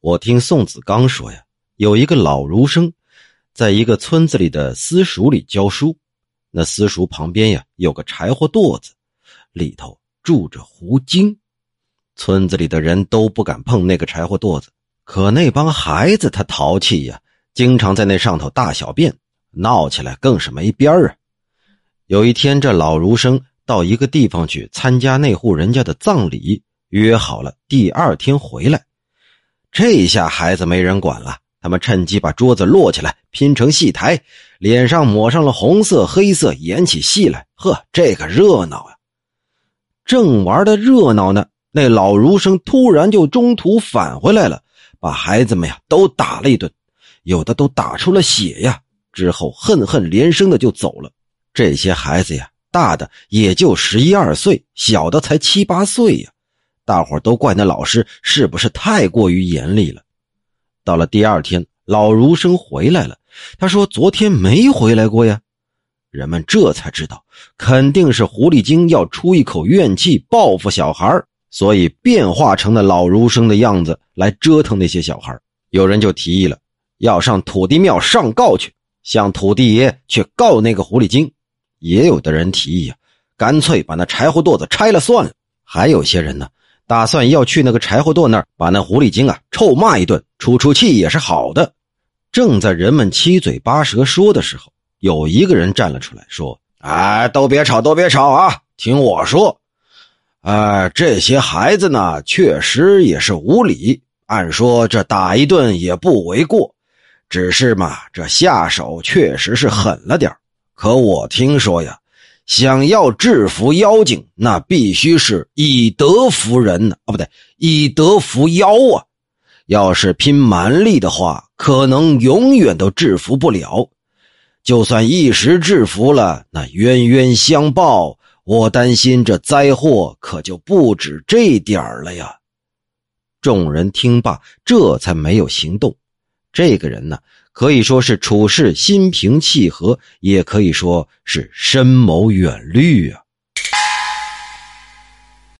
我听宋子刚说呀，有一个老儒生，在一个村子里的私塾里教书。那私塾旁边呀，有个柴火垛子，里头住着狐精。村子里的人都不敢碰那个柴火垛子，可那帮孩子他淘气呀，经常在那上头大小便，闹起来更是没边儿啊。有一天，这老儒生到一个地方去参加那户人家的葬礼，约好了第二天回来。这下孩子没人管了，他们趁机把桌子摞起来，拼成戏台，脸上抹上了红色、黑色，演起戏来。呵，这个热闹呀！正玩的热闹呢，那老儒生突然就中途返回来了，把孩子们呀都打了一顿，有的都打出了血呀。之后恨恨连声的就走了。这些孩子呀，大的也就十一二岁，小的才七八岁呀。大伙都怪那老师是不是太过于严厉了？到了第二天，老儒生回来了，他说：“昨天没回来过呀。”人们这才知道，肯定是狐狸精要出一口怨气报复小孩，所以变化成了老儒生的样子来折腾那些小孩。有人就提议了，要上土地庙上告去，向土地爷去告那个狐狸精。也有的人提议啊，干脆把那柴火垛子拆了算了。还有些人呢。打算要去那个柴火垛那儿，把那狐狸精啊臭骂一顿，出出气也是好的。正在人们七嘴八舌说的时候，有一个人站了出来，说：“哎，都别吵，都别吵啊！听我说，哎，这些孩子呢，确实也是无理。按说这打一顿也不为过，只是嘛，这下手确实是狠了点可我听说呀。”想要制服妖精，那必须是以德服人呢，啊，不对，以德服妖啊！要是拼蛮力的话，可能永远都制服不了。就算一时制服了，那冤冤相报，我担心这灾祸可就不止这点儿了呀！众人听罢，这才没有行动。这个人呢？可以说是处事心平气和，也可以说是深谋远虑啊。